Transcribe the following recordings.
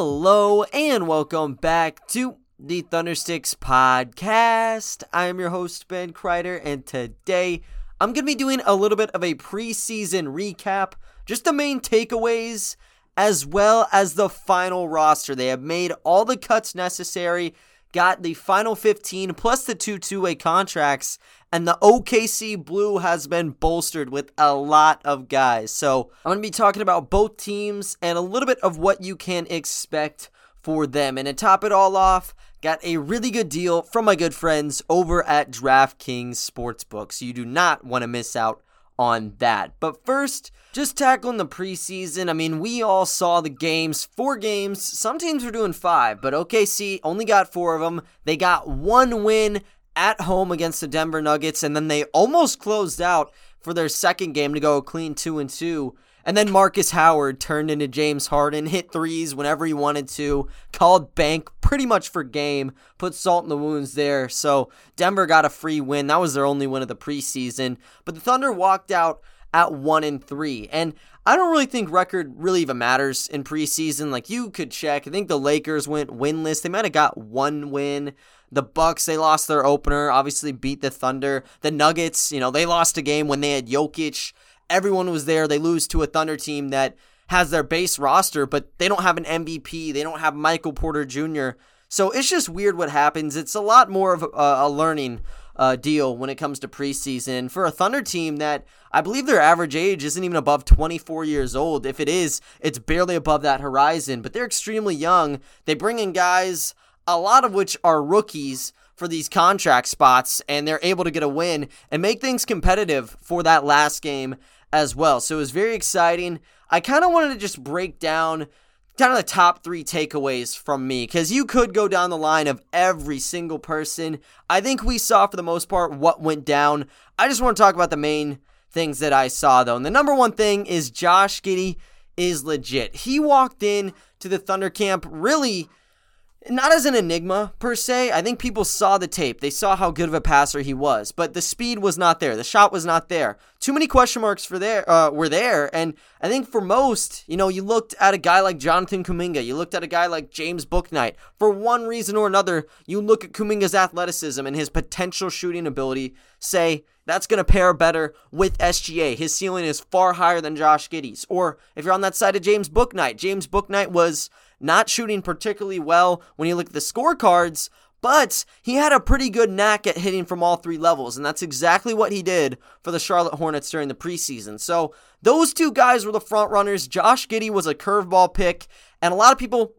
Hello and welcome back to the Thundersticks podcast. I am your host, Ben Kreider, and today I'm going to be doing a little bit of a preseason recap, just the main takeaways, as well as the final roster. They have made all the cuts necessary, got the final 15 plus the two two way contracts, and the OKC Blue has been bolstered with a lot of guys. So I'm going to be talking about both teams and a little bit of what you can expect for them. And to top it all off, got a really good deal from my good friends over at DraftKings Sportsbook. So you do not want to miss out on that. But first, just tackling the preseason. I mean, we all saw the games, four games. Some teams were doing five, but OKC only got four of them. They got one win at home against the Denver Nuggets, and then they almost closed out for their second game to go clean two and two. And then Marcus Howard turned into James Harden, hit threes whenever he wanted to, called bank pretty much for game, put salt in the wounds there. So Denver got a free win. That was their only win of the preseason. But the Thunder walked out at one and three. And I don't really think record really even matters in preseason. Like you could check. I think the Lakers went winless. They might have got one win. The Bucks, they lost their opener, obviously beat the Thunder. The Nuggets, you know, they lost a game when they had Jokic. Everyone was there. They lose to a Thunder team that has their base roster, but they don't have an MVP. They don't have Michael Porter Jr. So it's just weird what happens. It's a lot more of a, a learning uh, deal when it comes to preseason for a Thunder team that I believe their average age isn't even above 24 years old. If it is, it's barely above that horizon, but they're extremely young. They bring in guys a lot of which are rookies for these contract spots, and they're able to get a win and make things competitive for that last game as well. So it was very exciting. I kind of wanted to just break down kind of the top three takeaways from me because you could go down the line of every single person. I think we saw for the most part what went down. I just want to talk about the main things that I saw though. And the number one thing is Josh Giddey is legit. He walked in to the Thunder camp really not as an enigma per se. I think people saw the tape. They saw how good of a passer he was, but the speed was not there. The shot was not there. Too many question marks for there uh, were there, and I think for most, you know, you looked at a guy like Jonathan Kuminga, you looked at a guy like James Bouknight. For one reason or another, you look at Kuminga's athleticism and his potential shooting ability. Say that's going to pair better with SGA. His ceiling is far higher than Josh Giddey's. Or if you're on that side of James Bouknight, James Bouknight was not shooting particularly well when you look at the scorecards, but he had a pretty good knack at hitting from all three levels, and that's exactly what he did for the Charlotte Hornets during the preseason. So those two guys were the front runners. Josh Giddey was a curveball pick, and a lot of people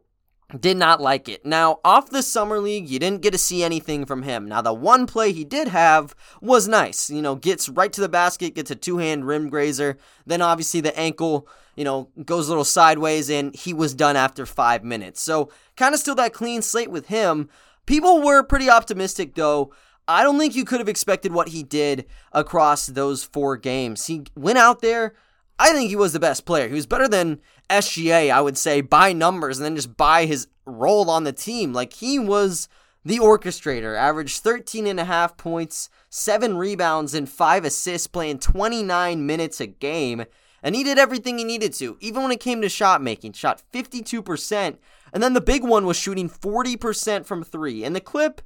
did not like it. Now, off the summer league, you didn't get to see anything from him. Now, the one play he did have was nice. You know, gets right to the basket, gets a two-hand rim grazer. Then obviously the ankle, you know, goes a little sideways and he was done after 5 minutes. So, kind of still that clean slate with him. People were pretty optimistic though. I don't think you could have expected what he did across those 4 games. He went out there I think he was the best player. He was better than SGA, I would say, by numbers and then just by his role on the team. Like he was the orchestrator, averaged 13 and a half points, 7 rebounds and 5 assists playing 29 minutes a game, and he did everything he needed to. Even when it came to shot making, shot 52%, and then the big one was shooting 40% from 3. And the clip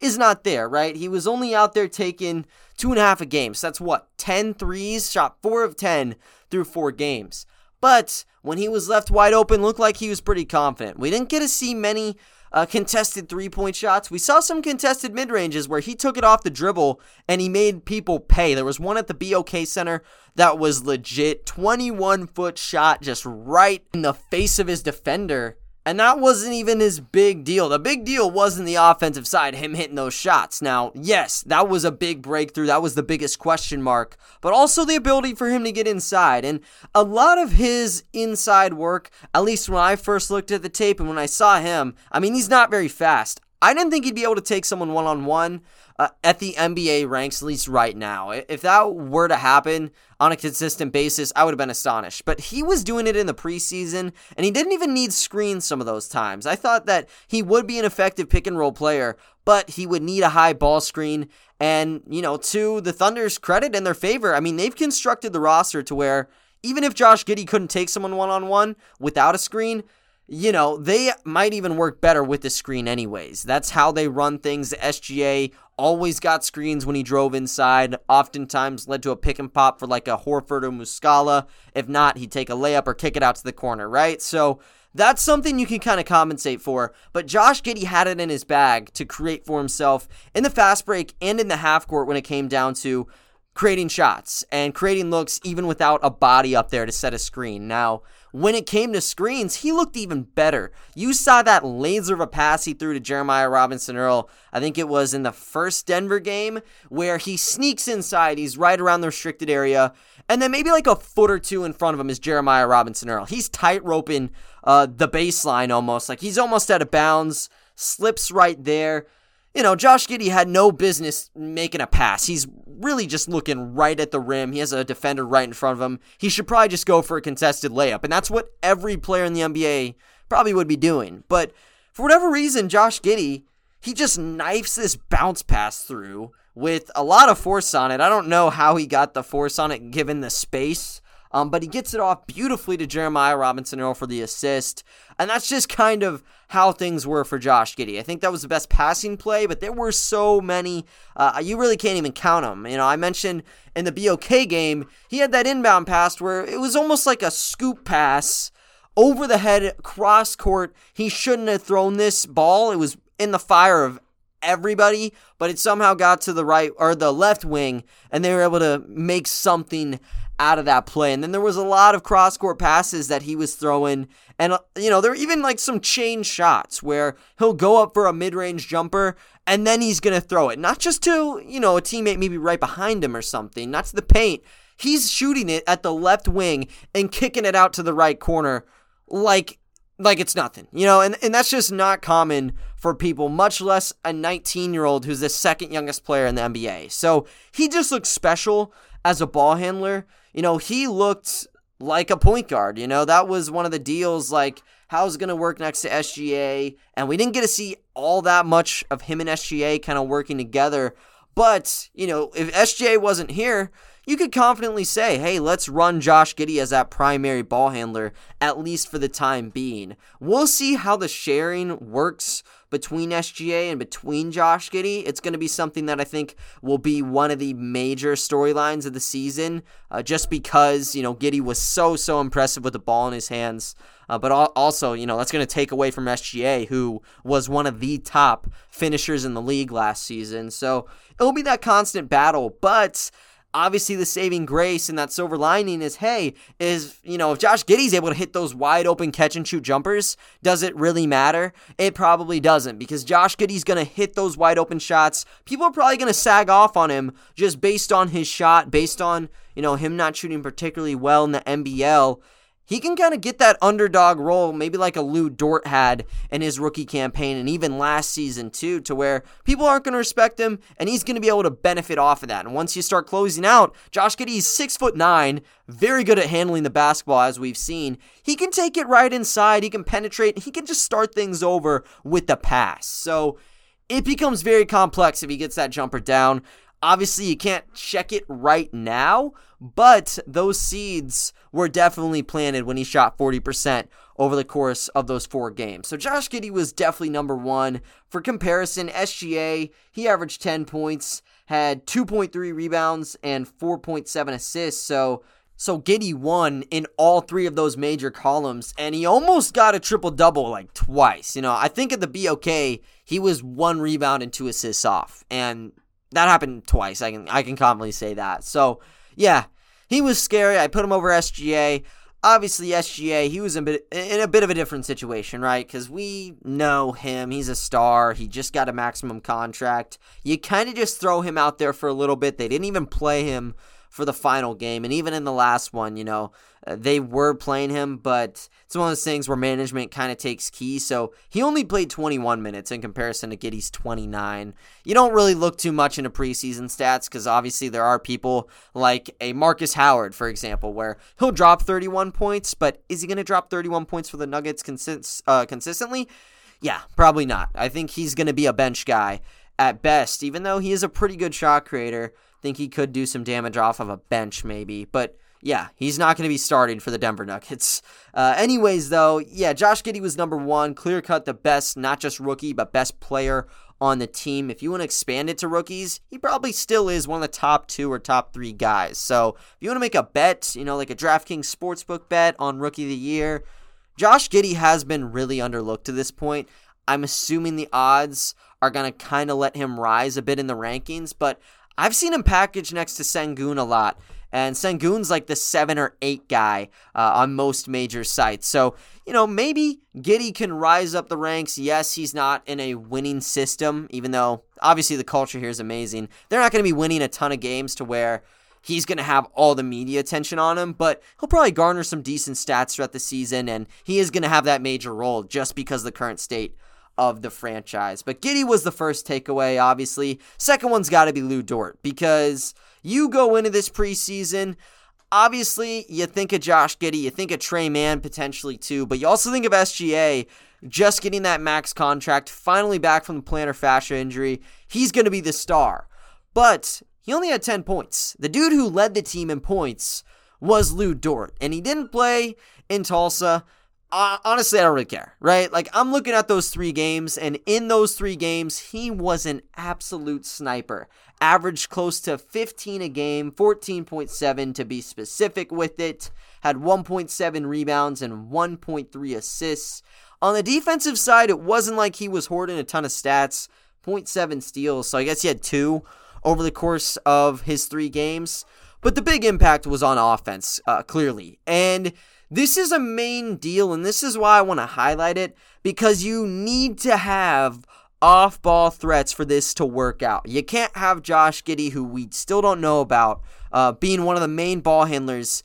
is not there, right? He was only out there taking two and a half a game. So that's what, 10 threes, shot four of 10 through four games. But when he was left wide open, looked like he was pretty confident. We didn't get to see many uh, contested three point shots. We saw some contested mid ranges where he took it off the dribble and he made people pay. There was one at the BOK Center that was legit 21 foot shot just right in the face of his defender and that wasn't even his big deal. The big deal wasn't the offensive side, him hitting those shots. Now, yes, that was a big breakthrough. That was the biggest question mark. But also the ability for him to get inside. And a lot of his inside work, at least when I first looked at the tape and when I saw him, I mean, he's not very fast. I didn't think he'd be able to take someone one on one at the NBA ranks, at least right now. If that were to happen on a consistent basis, I would have been astonished. But he was doing it in the preseason, and he didn't even need screens some of those times. I thought that he would be an effective pick and roll player, but he would need a high ball screen. And, you know, to the Thunder's credit and their favor, I mean, they've constructed the roster to where even if Josh Giddey couldn't take someone one on one without a screen, you know, they might even work better with the screen, anyways. That's how they run things. The SGA always got screens when he drove inside, oftentimes led to a pick and pop for like a Horford or Muscala. If not, he'd take a layup or kick it out to the corner, right? So that's something you can kind of compensate for. But Josh Giddey had it in his bag to create for himself in the fast break and in the half court when it came down to creating shots and creating looks even without a body up there to set a screen. Now, when it came to screens, he looked even better. You saw that laser of a pass he threw to Jeremiah Robinson Earl. I think it was in the first Denver game where he sneaks inside. He's right around the restricted area. And then maybe like a foot or two in front of him is Jeremiah Robinson Earl. He's tight roping uh, the baseline almost. Like he's almost out of bounds, slips right there you know, Josh Giddey had no business making a pass. He's really just looking right at the rim. He has a defender right in front of him. He should probably just go for a contested layup. And that's what every player in the NBA probably would be doing. But for whatever reason, Josh Giddey, he just knifes this bounce pass through with a lot of force on it. I don't know how he got the force on it given the space. Um, but he gets it off beautifully to Jeremiah Robinson Earl for the assist. And that's just kind of how things were for Josh Giddey. I think that was the best passing play, but there were so many. Uh, you really can't even count them. You know, I mentioned in the BOK game, he had that inbound pass where it was almost like a scoop pass over the head, cross court. He shouldn't have thrown this ball. It was in the fire of everybody, but it somehow got to the right or the left wing, and they were able to make something out of that play. And then there was a lot of cross court passes that he was throwing. And, uh, you know, there were even like some chain shots where he'll go up for a mid range jumper and then he's going to throw it. Not just to, you know, a teammate maybe right behind him or something, not to the paint. He's shooting it at the left wing and kicking it out to the right corner like like it's nothing, you know, and, and that's just not common for people, much less a 19 year old who's the second youngest player in the NBA. So he just looks special as a ball handler. You know, he looked like a point guard. You know, that was one of the deals. Like, how's going to work next to SGA? And we didn't get to see all that much of him and SGA kind of working together. But, you know, if SGA wasn't here, you could confidently say, hey, let's run Josh Giddey as that primary ball handler, at least for the time being. We'll see how the sharing works between SGA and between Josh Giddey. It's going to be something that I think will be one of the major storylines of the season, uh, just because, you know, Giddey was so, so impressive with the ball in his hands. Uh, but also, you know, that's going to take away from SGA, who was one of the top finishers in the league last season. So it'll be that constant battle. But obviously the saving grace and that silver lining is hey is you know if josh giddey's able to hit those wide open catch and shoot jumpers does it really matter? It probably doesn't because josh giddey's going to hit those wide open shots. People are probably going to sag off on him just based on his shot based on you know him not shooting particularly well in the nbl he can kind of get that underdog role, maybe like a Lu Dort had in his rookie campaign and even last season too, to where people aren't going to respect him and he's going to be able to benefit off of that. And once you start closing out, Josh Giddey's six foot nine, very good at handling the basketball as we've seen. He can take it right inside, he can penetrate, he can just start things over with the pass. So it becomes very complex if he gets that jumper down. Obviously, you can't check it right now, but those seeds were definitely planted when he shot 40% over the course of those four games. So Josh Giddey was definitely number one. For comparison, SGA, he averaged 10 points, had 2.3 rebounds, and 4.7 assists. So so Giddey won in all three of those major columns, and he almost got a triple double like twice. You know, I think at the BOK he was one rebound and two assists off, and that happened twice. I can I can confidently say that. So yeah, he was scary. I put him over SGA. Obviously, SGA, he was in a bit, in a bit of a different situation, right? Because we know him. He's a star. He just got a maximum contract. You kind of just throw him out there for a little bit. They didn't even play him for the final game. And even in the last one, you know, uh, they were playing him, but it's one of those things where management kind of takes key. So he only played 21 minutes in comparison to Giddey's 29. You don't really look too much into preseason stats because obviously there are people like a Marcus Howard, for example, where he'll drop 31 points, but is he going to drop 31 points for the Nuggets uh, consistently? Yeah, probably not. I think he's going to be a bench guy at best, even though he is a pretty good shot creator think he could do some damage off of a bench maybe. But yeah, he's not going to be starting for the Denver Nuggets. Uh, anyways, though, yeah, Josh Giddey was number one, clear cut the best, not just rookie, but best player on the team. If you want to expand it to rookies, he probably still is one of the top two or top three guys. So if you want to make a bet, you know, like a DraftKings Sportsbook bet on Rookie of the Year, Josh Giddey has been really underlooked to this point. I'm assuming the odds are going to kind of let him rise a bit in the rankings, but I've seen him packaged next to Sengun a lot. And Sengun's like the seven or eight guy uh, on most major sites. So, you know, maybe Giddey can rise up the ranks. Yes, he's not in a winning system, even though obviously the culture here is amazing. They're not going to be winning a ton of games to where he's going to have all the media attention on him, but he'll probably garner some decent stats throughout the season, and he is going to have that major role just because the current state of the franchise. But Giddey was the first takeaway, obviously. Second one's got to be Lu Dort because you go into this preseason. Obviously, you think of Josh Giddey, you think of Tre Mann potentially too, but you also think of SGA just getting that max contract, finally back from the plantar fascia injury. He's going to be the star. But he only had 10 points. The dude who led the team in points was Lu Dort, and he didn't play in Tulsa uh, honestly, I don't really care, right? Like, I'm looking at those three games, and in those three games, he was an absolute sniper. Averaged close to 15 a game, 14.7 to be specific with it. Had 1.7 rebounds and 1.3 assists. On the defensive side, it wasn't like he was hoarding a ton of stats. 0.7 steals, so I guess he had two over the course of his three games. But the big impact was on offense, uh, clearly. And this is a main deal, and this is why I want to highlight it because you need to have off ball threats for this to work out. You can't have Josh Giddey, who we still don't know about, uh, being one of the main ball handlers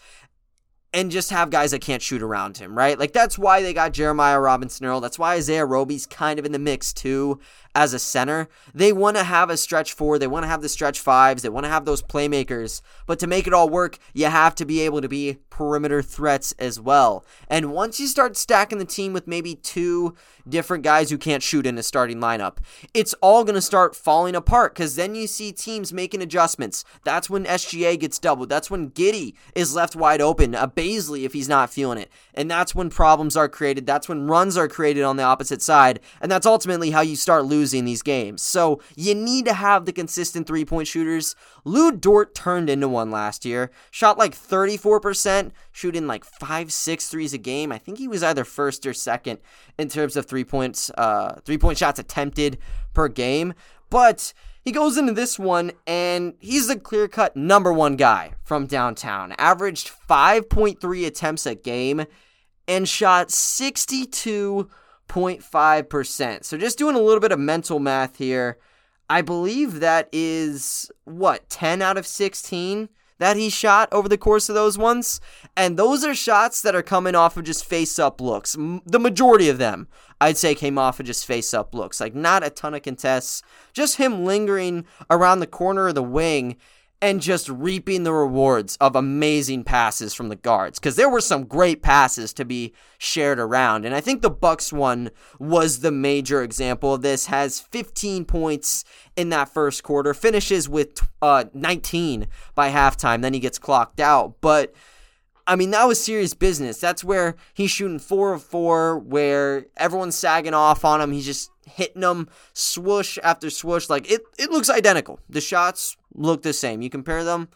and just have guys that can't shoot around him, right? Like that's why they got Jeremiah Robinson Earl. That's why Isaiah Roby's kind of in the mix too as a center. They want to have a stretch four. They want to have the stretch fives. They want to have those playmakers. But to make it all work, you have to be able to be perimeter threats as well. And once you start stacking the team with maybe two different guys who can't shoot in a starting lineup, it's all going to start falling apart because then you see teams making adjustments. That's when SGA gets doubled. That's when Giddey is left wide open. A Bazley if he's not feeling it. And that's when problems are created. That's when runs are created on the opposite side. And that's ultimately how you start losing these games. So you need to have the consistent three point shooters. Lu Dort turned into one last year. Shot like 34%, shooting like five, six threes a game. I think he was either first or second in terms of three points, uh, three point shots attempted per game. But he goes into this one and he's the clear cut number one guy from downtown. Averaged 5.3 attempts a game and shot 62.5%. So just doing a little bit of mental math here, I believe that is what, 10 out of 16? that he shot over the course of those ones. And those are shots that are coming off of just face up looks. The majority of them, I'd say, came off of just face up looks. Like, not a ton of contests, just him lingering around the corner of the wing and just reaping the rewards of amazing passes from the guards because there were some great passes to be shared around and i think the bucks one was the major example of this has 15 points in that first quarter finishes with uh, 19 by halftime then he gets clocked out but I mean, that was serious business. That's where he's shooting four of four, where everyone's sagging off on him. He's just hitting them swoosh after swoosh. Like it, it looks identical. The shots look the same. You compare them,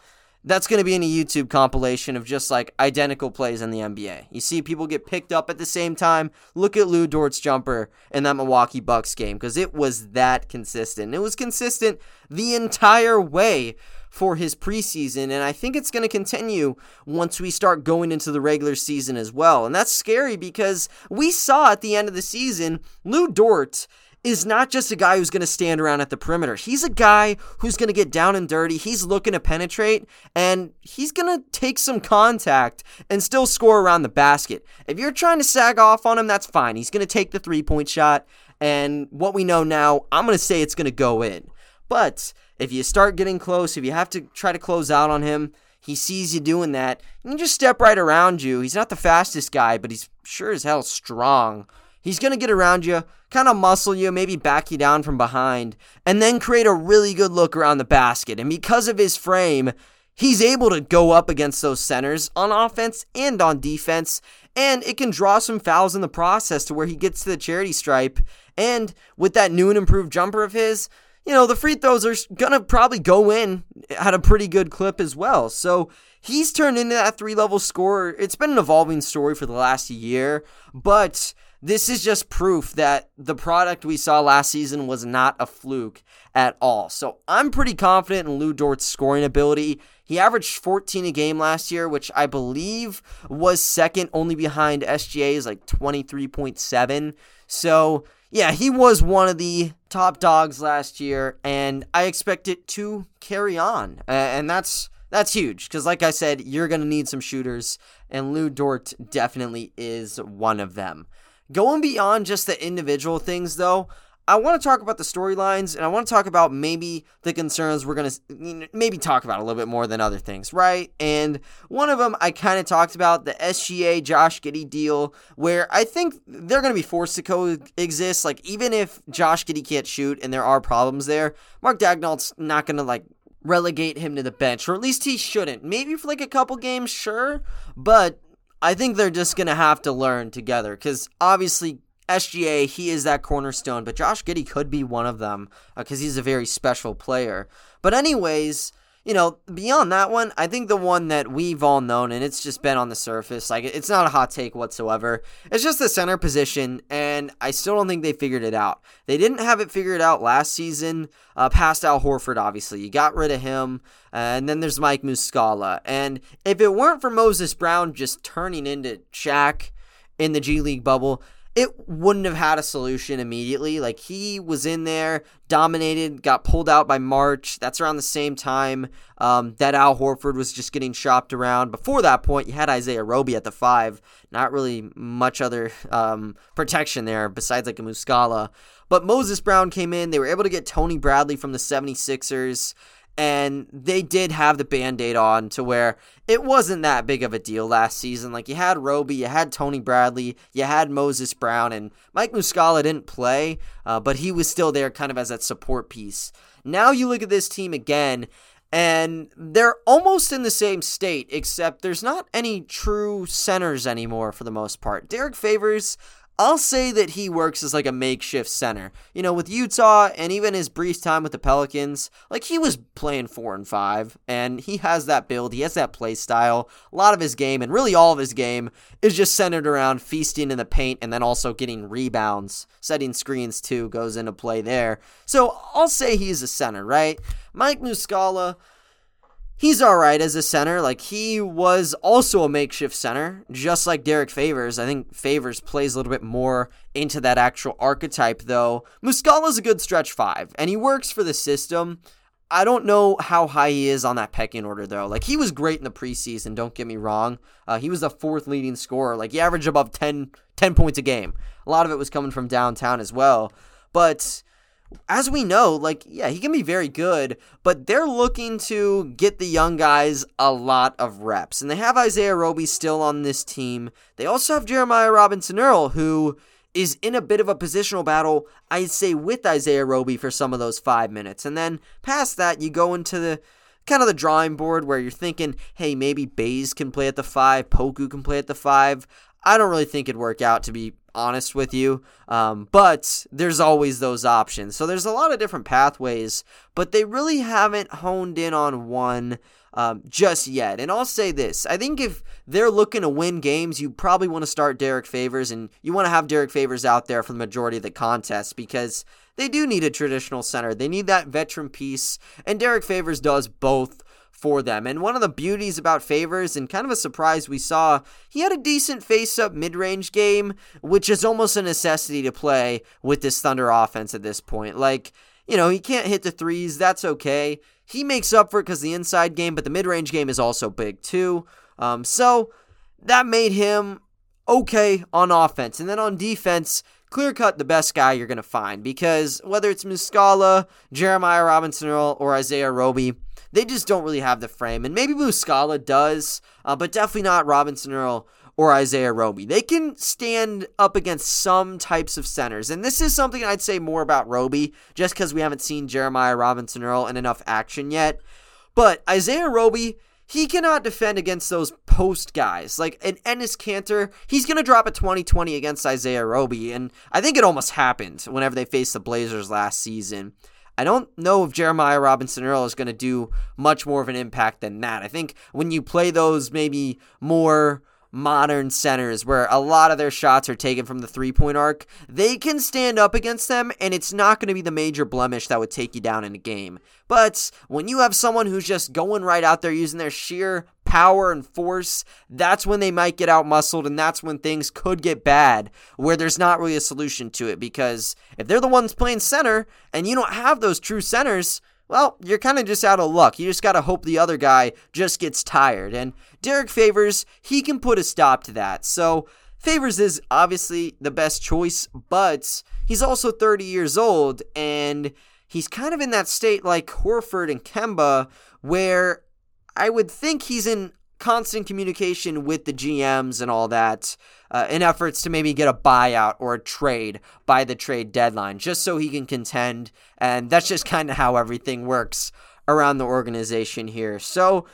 that's going to be in a YouTube compilation of just like identical plays in the NBA. You see people get picked up at the same time. Look at Lu Dort's jumper in that Milwaukee Bucks game because it was that consistent. It was consistent the entire way for his preseason, and I think it's going to continue once we start going into the regular season as well. And that's scary because we saw at the end of the season, Lu Dort is not just a guy who's going to stand around at the perimeter. He's a guy who's going to get down and dirty. He's looking to penetrate and he's going to take some contact and still score around the basket. If you're trying to sag off on him, that's fine. He's going to take the three point shot. And what we know now, I'm going to say it's going to go in. But if you start getting close, if you have to try to close out on him, he sees you doing that, he can just step right around you. He's not the fastest guy, but he's sure as hell strong. He's going to get around you, kind of muscle you, maybe back you down from behind, and then create a really good look around the basket. And because of his frame, he's able to go up against those centers on offense and on defense, and it can draw some fouls in the process to where he gets to the charity stripe. And with that new and improved jumper of his, you know, the free throws are going to probably go in at a pretty good clip as well. So he's turned into that three level scorer. It's been an evolving story for the last year, but this is just proof that the product we saw last season was not a fluke at all. So I'm pretty confident in Lu Dort's scoring ability. He averaged 14 a game last year, which I believe was second only behind SGA's like 23.7. So, yeah, he was one of the top dogs last year, and I expect it to carry on. and that's that's huge because, like I said, you're going to need some shooters, and Lu Dort definitely is one of them. Going beyond just the individual things, though, I want to talk about the storylines and I want to talk about maybe the concerns we're going to maybe talk about a little bit more than other things, right? And one of them I kind of talked about the SGA Josh Giddey deal, where I think they're going to be forced to coexist. Like, even if Josh Giddey can't shoot and there are problems there, Mark Daigneault's not going to like relegate him to the bench, or at least he shouldn't. Maybe for like a couple games, sure, but I think they're just going to have to learn together because obviously SGA, he is that cornerstone, but Josh Giddey could be one of them because uh, he's a very special player. But, anyways, you know, beyond that one, I think the one that we've all known, and it's just been on the surface, like it's not a hot take whatsoever. It's just the center position, and I still don't think they figured it out. They didn't have it figured out last season, uh, past Al Horford, obviously. You got rid of him, and then there's Mike Muscala. And if it weren't for Moses Brown just turning into Shaq in the G League bubble, it wouldn't have had a solution immediately. Like he was in there, dominated, got pulled out by March. That's around the same time um, that Al Horford was just getting shopped around. Before that point, you had Isaiah Roby at the five. Not really much other um, protection there besides like a Muscala. But Moses Brown came in. They were able to get Tony Bradley from the 76ers and they did have the band-aid on to where it wasn't that big of a deal last season. Like you had roby you had tony bradley you had moses brown and mike muscala didn't play uh, but he was still there kind of as that support piece. Now you look at this team again and they're almost in the same state except there's not any true centers anymore for the most part. Derek favors I'll say that he works as like a makeshift center. You know, with Utah and even his brief time with the Pelicans, like he was playing four and five, and he has that build, he has that play style. A lot of his game, and really all of his game, is just centered around feasting in the paint and then also getting rebounds. Setting screens too goes into play there. So I'll say he's a center, right? Mike Muscala he's all right as a center. Like he was also a makeshift center, just like Derek Favors. I think Favors plays a little bit more into that actual archetype, though. Muscala's a good stretch five, and he works for the system. I don't know how high he is on that pecking order, though. Like, he was great in the preseason, don't get me wrong. Uh, he was the fourth leading scorer. Like, he averaged above 10, 10 points a game. A lot of it was coming from downtown as well. But as we know, like, yeah, he can be very good, but they're looking to get the young guys a lot of reps. And they have Isaiah Roby still on this team. They also have Jeremiah Robinson Earl, who is in a bit of a positional battle, I'd say, with Isaiah Roby for some of those five minutes. And then past that, you go into the kind of the drawing board where you're thinking, hey, maybe Bays can play at the five, Poku can play at the five. I don't really think it'd work out, to be honest with you. Um, but there's always those options. So there's a lot of different pathways, but they really haven't honed in on one um, just yet. And I'll say this I think if they're looking to win games, you probably want to start Derek Favors and you want to have Derek Favors out there for the majority of the contest because they do need a traditional center. They need that veteran piece, and Derek Favors does both for them. And one of the beauties about Favors, and kind of a surprise we saw, he had a decent face up mid range game, which is almost a necessity to play with this Thunder offense at this point. Like, you know, he can't hit the threes, that's okay. He makes up for it because the inside game, but the mid range game is also big too. Um, so that made him okay on offense. And then on defense, clear cut the best guy you're going to find because whether it's Muscala, Jeremiah Robinson or Isaiah Roby, they just don't really have the frame. And maybe Muscala does, uh, but definitely not Robinson Earl or Isaiah Roby. They can stand up against some types of centers. And this is something I'd say more about Roby, just because we haven't seen Jeremiah Robinson Earl in enough action yet. But Isaiah Roby, he cannot defend against those post guys. Like an Enes Kanter, he's going to drop a 2020 against Isaiah Roby. And I think it almost happened whenever they faced the Blazers last season. I don't know if Jeremiah Robinson Earl is going to do much more of an impact than that. I think when you play those maybe more modern centers where a lot of their shots are taken from the three point arc, they can stand up against them and it's not going to be the major blemish that would take you down in a game. But when you have someone who's just going right out there using their sheer power and force, that's when they might get out muscled and that's when things could get bad where there's not really a solution to it because if they're the ones playing center and you don't have those true centers, well, you're kind of just out of luck. You just got to hope the other guy just gets tired. And Derek Favors, he can put a stop to that. So Favors is obviously the best choice, but he's also 30 years old and he's kind of in that state like Horford and Kemba where I would think he's in constant communication with the GMs and all that uh, in efforts to maybe get a buyout or a trade by the trade deadline, just so he can contend. And that's just kind of how everything works around the organization here. So,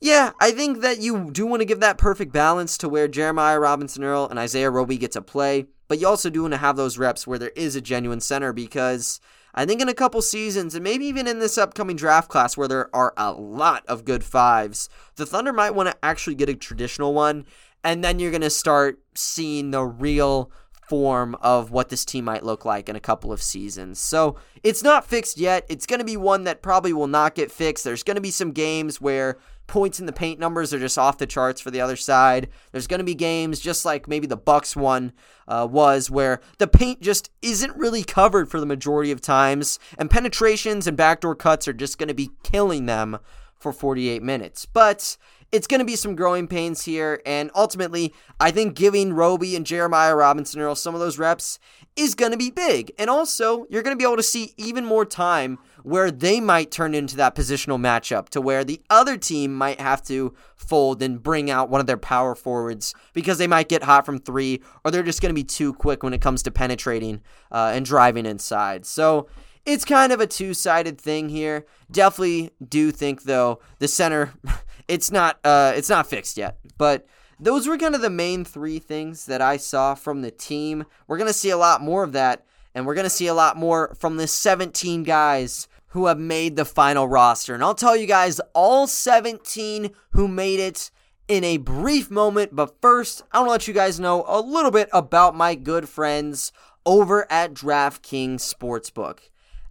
yeah, I think that you do want to give that perfect balance to where Jeremiah Robinson Earl and Isaiah Roby get to play, but you also do want to have those reps where there is a genuine center because I think in a couple seasons, and maybe even in this upcoming draft class where there are a lot of good fives, the Thunder might want to actually get a traditional one, and then you're going to start seeing the real form of what this team might look like in a couple of seasons. So it's not fixed yet. It's going to be one that probably will not get fixed. There's going to be some games where points in the paint numbers are just off the charts for the other side. There's going to be games just like maybe the Bucks one uh, was where the paint just isn't really covered for the majority of times, and penetrations and backdoor cuts are just going to be killing them for 48 minutes. But it's going to be some growing pains here, and ultimately, I think giving Roby and Jeremiah Robinson Earl some of those reps is going to be big. And also, you're going to be able to see even more time where they might turn into that positional matchup to where the other team might have to fold and bring out one of their power forwards because they might get hot from three or they're just going to be too quick when it comes to penetrating uh, and driving inside. So it's kind of a two sided thing here. Definitely do think though the center, it's not uh, it's not fixed yet, but those were kind of the main three things that I saw from the team. We're going to see a lot more of that, and we're going to see a lot more from the 17 guys who have made the final roster. And I'll tell you guys all 17 who made it in a brief moment. But first, I want to let you guys know a little bit about my good friends over at DraftKings Sportsbook.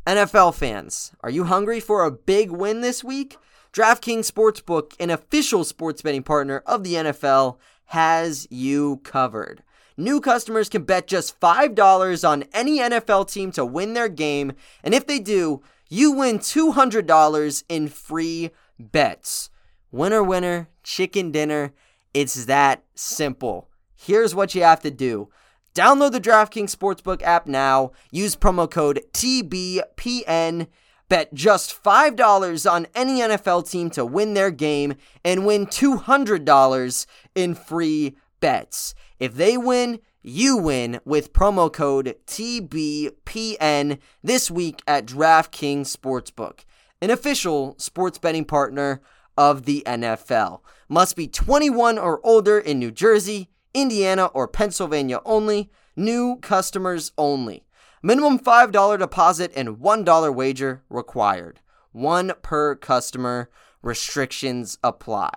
NFL fans, are you hungry for a big win this week? DraftKings Sportsbook, an official sports betting partner of the NFL, has you covered. New customers can bet just $5 on any NFL team to win their game, and if they do, you win $200 in free bets. Winner, winner, chicken dinner. It's that simple. Here's what you have to do. Download the DraftKings Sportsbook app now. Use promo code TBPN. Bet just $5 on any NFL team to win their game and win $200 in free bets. If they win, you win with promo code TBPN this week at DraftKings Sportsbook, an official sports betting partner of the NFL. Must be 21 or older in New Jersey, Indiana, or Pennsylvania only. New customers only. Minimum $5 deposit and $1 wager required. One per customer. Restrictions apply.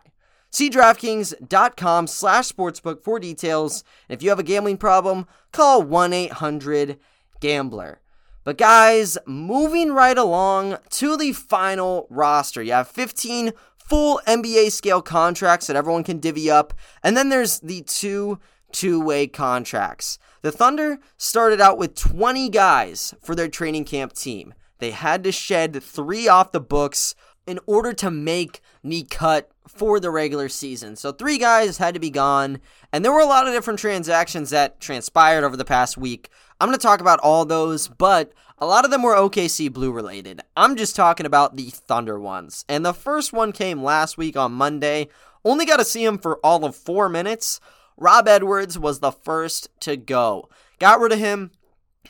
See DraftKings.com slash sportsbook for details. If you have a gambling problem, call 1 800 Gambler. But guys, moving right along to the final roster. You have 15 full NBA scale contracts that everyone can divvy up, and then there's the two two way contracts. The Thunder started out with 20 guys for their training camp team. They had to shed three off the books in order to make the cut for the regular season. So three guys had to be gone, and there were a lot of different transactions that transpired over the past week. I'm going to talk about all those, but a lot of them were OKC Blue related. I'm just talking about the Thunder ones. And the first one came last week on Monday. Only got to see him for all of four minutes. Rob Edwards was the first to go. Got rid of him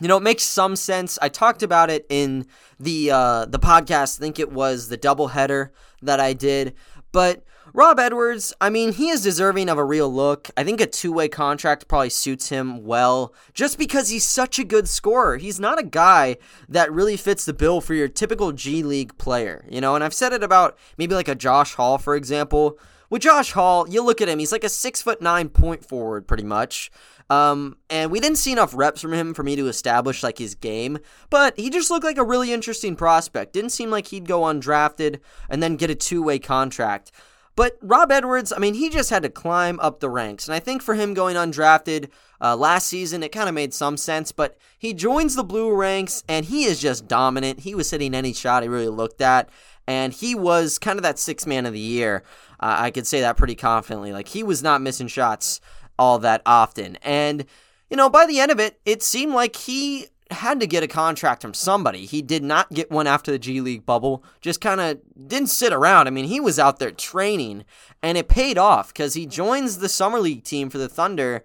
you know, it makes some sense. I talked about it in the uh, the podcast. I think it was the doubleheader that I did. But Rob Edwards, I mean, he is deserving of a real look. I think a two way contract probably suits him well just because he's such a good scorer. He's not a guy that really fits the bill for your typical G League player, you know, and I've said it about maybe like a Josh Hall, for example. With Josh Hall, you look at him, he's like a six foot nine point forward, pretty much. Um, and we didn't see enough reps from him for me to establish like his game, but he just looked like a really interesting prospect. Didn't seem like he'd go undrafted and then get a two way contract. But Rob Edwards, I mean, he just had to climb up the ranks. And I think for him going undrafted uh, last season, it kind of made some sense. But he joins the blue ranks and he is just dominant. He was hitting any shot he really looked at. And he was kind of that six man of the year. Uh, I could say that pretty confidently. Like, he was not missing shots all that often. And, you know, by the end of it, it seemed like he had to get a contract from somebody. He did not get one after the G League bubble, just kind of didn't sit around. I mean, he was out there training, and it paid off because he joins the Summer League team for the Thunder,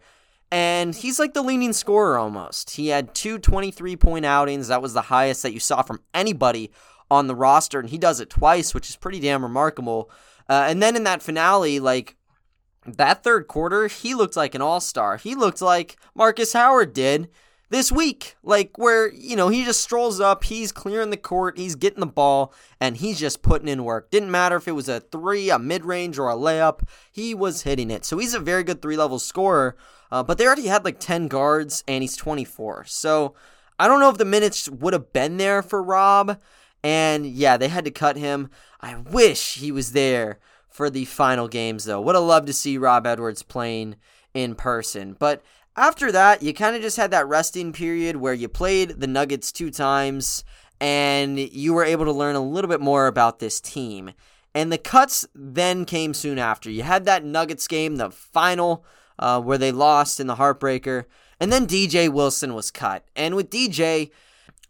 and he's like the leading scorer almost. He had two 23 point outings. That was the highest that you saw from anybody on the roster, and he does it twice, which is pretty damn remarkable. Uh, and then in that finale, like, that third quarter, he looked like an all star. He looked like Marcus Howard did this week. Like, where, you know, he just strolls up, he's clearing the court, he's getting the ball, and he's just putting in work. Didn't matter if it was a three, a mid range, or a layup, he was hitting it. So he's a very good three level scorer, uh, but they already had like 10 guards, and he's 24. So I don't know if the minutes would have been there for Rob. And yeah, they had to cut him. I wish he was there for the final games, though. Would have loved to see Rob Edwards playing in person. But after that, you kind of just had that resting period where you played the Nuggets two times and you were able to learn a little bit more about this team. And the cuts then came soon after. You had that Nuggets game, the final, uh, where they lost in the heartbreaker. And then DJ Wilson was cut. And with DJ,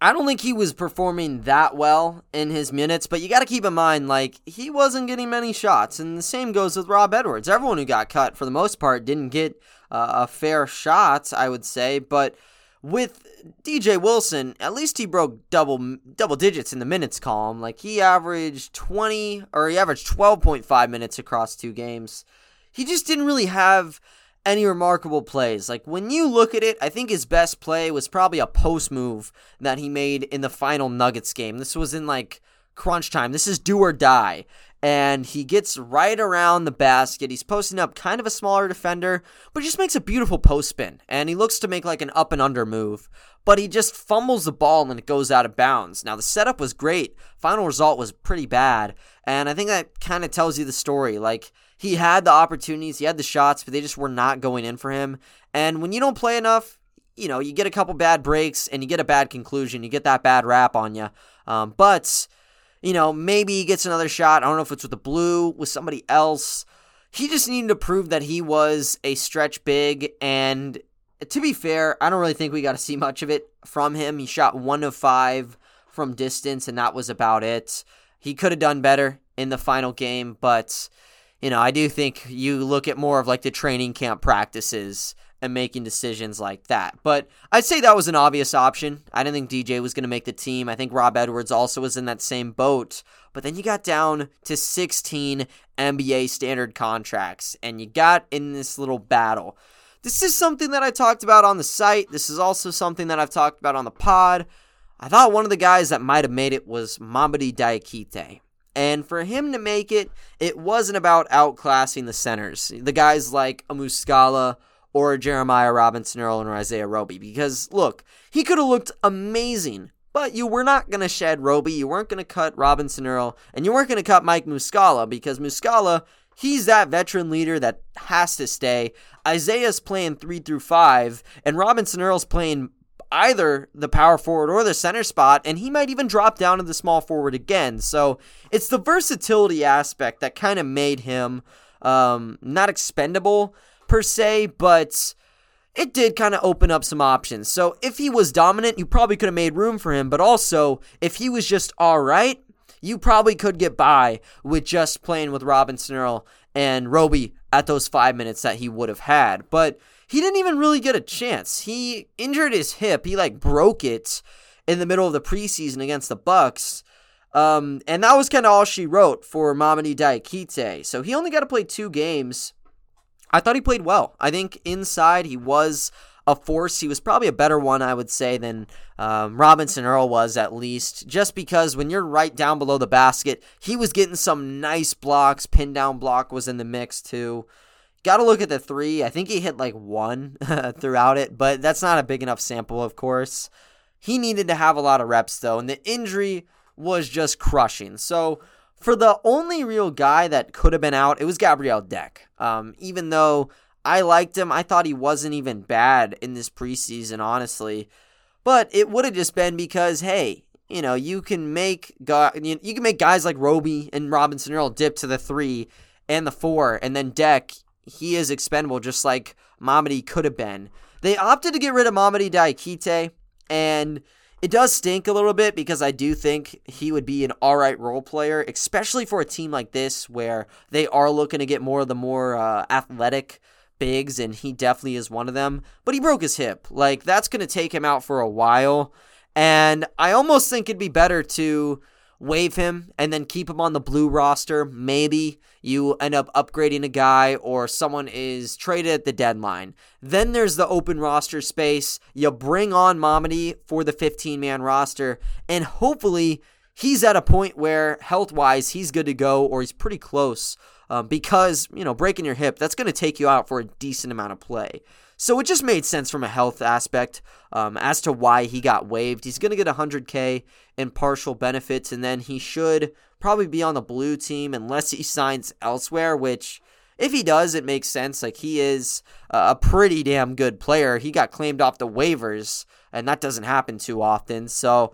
I don't think he was performing that well in his minutes, but you got to keep in mind, like, he wasn't getting many shots. And the same goes with Rob Edwards. Everyone who got cut, for the most part, didn't get uh, a fair shot, I would say. But with DJ Wilson, at least he broke double double digits in the minutes column. Like he averaged 20 or he averaged 12.5 minutes across two games. He just didn't really have any remarkable plays. Like when you look at it, I think his best play was probably a post move that he made in the final Nuggets game. This was in like crunch time. This is do or die and he gets right around the basket. He's posting up kind of a smaller defender, but he just makes a beautiful post spin, and he looks to make like an up and under move, but he just fumbles the ball and it goes out of bounds. Now, the setup was great, final result was pretty bad, and I think that kind of tells you the story. Like, he had the opportunities, he had the shots, but they just were not going in for him. And when you don't play enough, you know, you get a couple bad breaks and you get a bad conclusion, you get that bad rap on you. Um, but you know, maybe he gets another shot. I don't know if it's with the blue, with somebody else. He just needed to prove that he was a stretch big. And to be fair, I don't really think we got to see much of it from him. He shot one of five from distance, and that was about it. He could have done better in the final game, but, you know, I do think you look at more of like the training camp practices and making decisions like that. But I'd say that was an obvious option. I didn't think DJ was going to make the team. I think Rob Edwards also was in that same boat. But then you got down to 16 NBA standard contracts, and you got in this little battle. This is something that I talked about on the site. This is also something that I've talked about on the pod. I thought one of the guys that might have made it was Mamadi Diakite. And for him to make it, it wasn't about outclassing the centers. The guys like Muscala or Jeremiah Robinson Earl or Isaiah Roby. Because, look, he could have looked amazing, but you were not going to shed Roby, you weren't going to cut Robinson Earl, and you weren't going to cut Mike Muscala because Muscala, he's that veteran leader that has to stay. Isaiah's playing three through five, and Robinson Earl's playing either the power forward or the center spot, and he might even drop down to the small forward again. So it's the versatility aspect that kind of made him um, not expendable, per se, but it did kind of open up some options. So if he was dominant, you probably could have made room for him, but also if he was just all right, you probably could get by with just playing with Robinson Earl and Roby at those five minutes that he would have had. But he didn't even really get a chance. He injured his hip. He like broke it in the middle of the preseason against the Bucks. Um, and that was kind of all she wrote for Mamadi Diakite. So he only got to play two games. I thought he played well. I think inside he was a force. He was probably a better one, I would say, than um, Robinson Earl was, at least, just because when you're right down below the basket, he was getting some nice blocks. Pin down block was in the mix, too. Got to look at the three. I think he hit like one throughout it, but that's not a big enough sample, of course. He needed to have a lot of reps, though, and the injury was just crushing. So, for the only real guy that could have been out, it was Gabriel Deck. Um, even though I liked him, I thought he wasn't even bad in this preseason, honestly. But it would have just been because, hey, you know, you can make you can make guys like Roby and Robinson Earl dip to the three and the four, and then Deck he is expendable just like Mamadi could have been. They opted to get rid of Mamadi Diakite, and it does stink a little bit because I do think he would be an alright role player, especially for a team like this where they are looking to get more of the more uh, athletic bigs, and he definitely is one of them. But he broke his hip. Like, that's going to take him out for a while. And I almost think it'd be better to waive him and then keep him on the blue roster. Maybe you end up upgrading a guy or someone is traded at the deadline. Then there's the open roster space. You bring on Mamadi for the 15 man roster, and hopefully he's at a point where health wise he's good to go or he's pretty close. Um, because, you know, breaking your hip, that's going to take you out for a decent amount of play. So it just made sense from a health aspect um, as to why he got waived. He's going to get 100K in partial benefits, and then he should probably be on the blue team unless he signs elsewhere, which. If he does, it makes sense. Like, he is a pretty damn good player. He got claimed off the waivers, and that doesn't happen too often. So,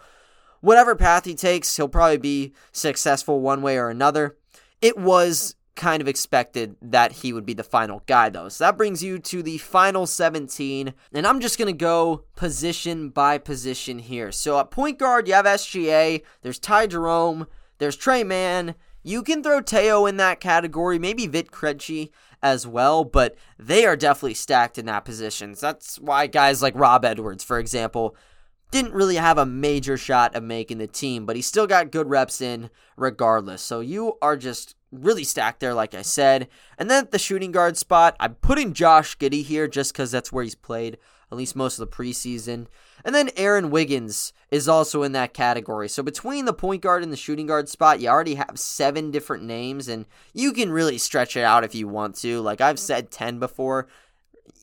whatever path he takes, he'll probably be successful one way or another. It was kind of expected that he would be the final guy, though. So that brings you to the final 17. And I'm just going to go position by position here. So at point guard, you have SGA, there's Ty Jerome, there's Tre Mann. You can throw Teo in that category, maybe Vit Krejci as well, but they are definitely stacked in that position. So that's why guys like Rob Edwards, for example, didn't really have a major shot of making the team, but he still got good reps in regardless. So you are just really stacked there, like I said. And then at the shooting guard spot, I'm putting Josh Giddey here just because that's where he's played at least most of the preseason. And then Aaron Wiggins is also in that category. So between the point guard and the shooting guard spot, you already have seven different names, and you can really stretch it out if you want to. Like I've said 10 before.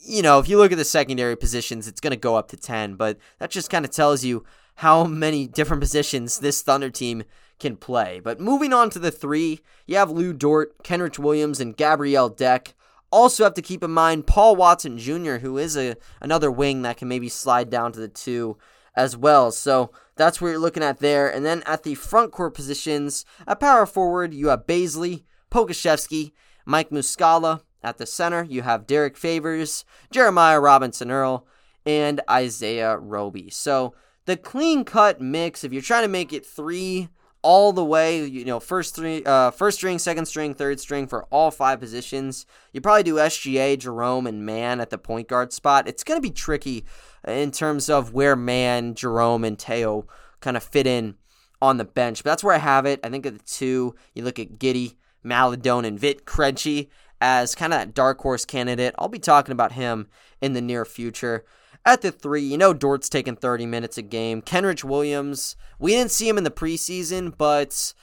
You know, if you look at the secondary positions, it's going to go up to 10, but that just kind of tells you how many different positions this Thunder team can play. But moving on to the three, you have Lu Dort, Kenrich Williams, and Gabriel Deck. Also have to keep in mind Paul Watson Jr., who is a another wing that can maybe slide down to the two as well. So that's what you're looking at there. And then at the front court positions, at power forward, you have Bazley, Pokusevski, Mike Muscala. At the center, you have Derrick Favors, Jeremiah Robinson Earl, and Isaiah Roby. So the clean cut mix, if you're trying to make it three all the way, you know, first three, uh, first string, second string, third string for all five positions. You probably do SGA, Jerome, and Mann at the point guard spot. It's going to be tricky in terms of where Mann, Jerome, and Teo kind of fit in on the bench. But that's where I have it. I think of the two, you look at Giddey, Maledon, and Vit Krejci as kind of that dark horse candidate. I'll be talking about him in the near future. At the three, you know Dort's taking 30 minutes a game. Kenrich Williams, we didn't see him in the preseason, but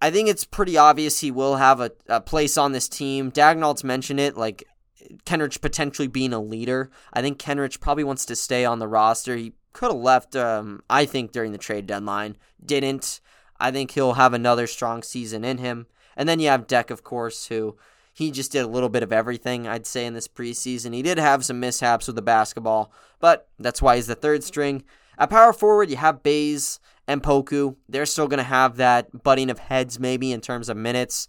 I think it's pretty obvious he will have a, a place on this team. Daigneault's mentioned it, like Kenrich potentially being a leader. I think Kenrich probably wants to stay on the roster. He could have left, um, I think, during the trade deadline. Didn't. I think he'll have another strong season in him. And then you have Deck, of course, who he just did a little bit of everything, I'd say, in this preseason. He did have some mishaps with the basketball, but that's why he's the third string. At power forward, you have Bays and Poku. They're still going to have that butting of heads, maybe, in terms of minutes.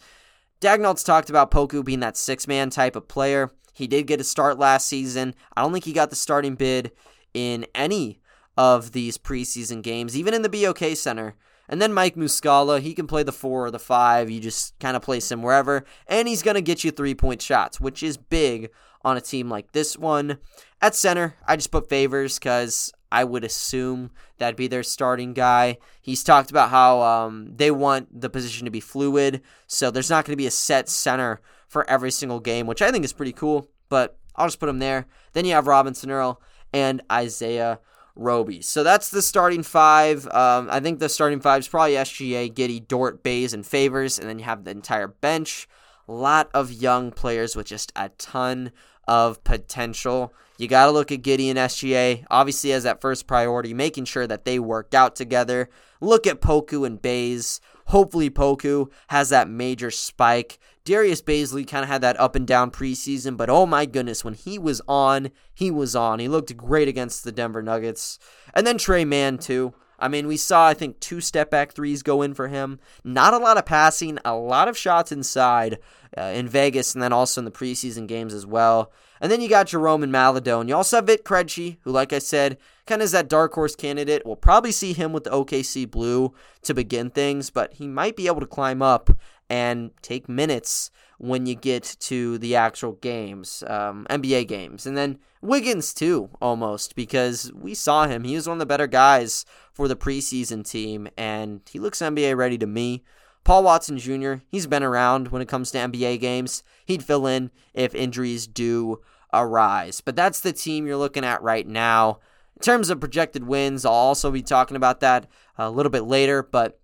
Daigneault's talked about Poku being that six man type of player. He did get a start last season. I don't think he got the starting bid in any of these preseason games, even in the BOK Center. And then Mike Muscala, he can play the four or the five. You just kind of place him wherever. And he's going to get you three point shots, which is big on a team like this one. At center, I just put Favors because I would assume that'd be their starting guy. He's talked about how um, they want the position to be fluid, so there's not going to be a set center for every single game, which I think is pretty cool, but I'll just put him there. Then you have Robinson Earl and Isaiah Roby. So that's the starting five. Um, I think the starting five is probably SGA, Giddey, Dort, Bays, and Favors, and then you have the entire bench. A lot of young players with just a ton of potential. You got to look at Giddey and SGA, obviously, as that first priority, making sure that they work out together. Look at Poku and Bays. Hopefully, Poku has that major spike. Darius Bazley kind of had that up and down preseason, but oh my goodness, when he was on, he was on. He looked great against the Denver Nuggets. And then Tre Mann, too. I mean, we saw, I think, two step back threes go in for him. Not a lot of passing, a lot of shots inside uh, in Vegas, and then also in the preseason games as well. And then you got Jerome and Maledon. You also have Vit Krejci, who, like I said, kind of is that dark horse candidate. We'll probably see him with the OKC Blue to begin things, but he might be able to climb up and take minutes when you get to the actual games, um, NBA games. And then Wiggins, too, almost, because we saw him. He was one of the better guys for the preseason team, and he looks NBA ready to me. Paul Watson Jr., he's been around when it comes to NBA games. He'd fill in if injuries do arise. But that's the team you're looking at right now. In terms of projected wins, I'll also be talking about that a little bit later. But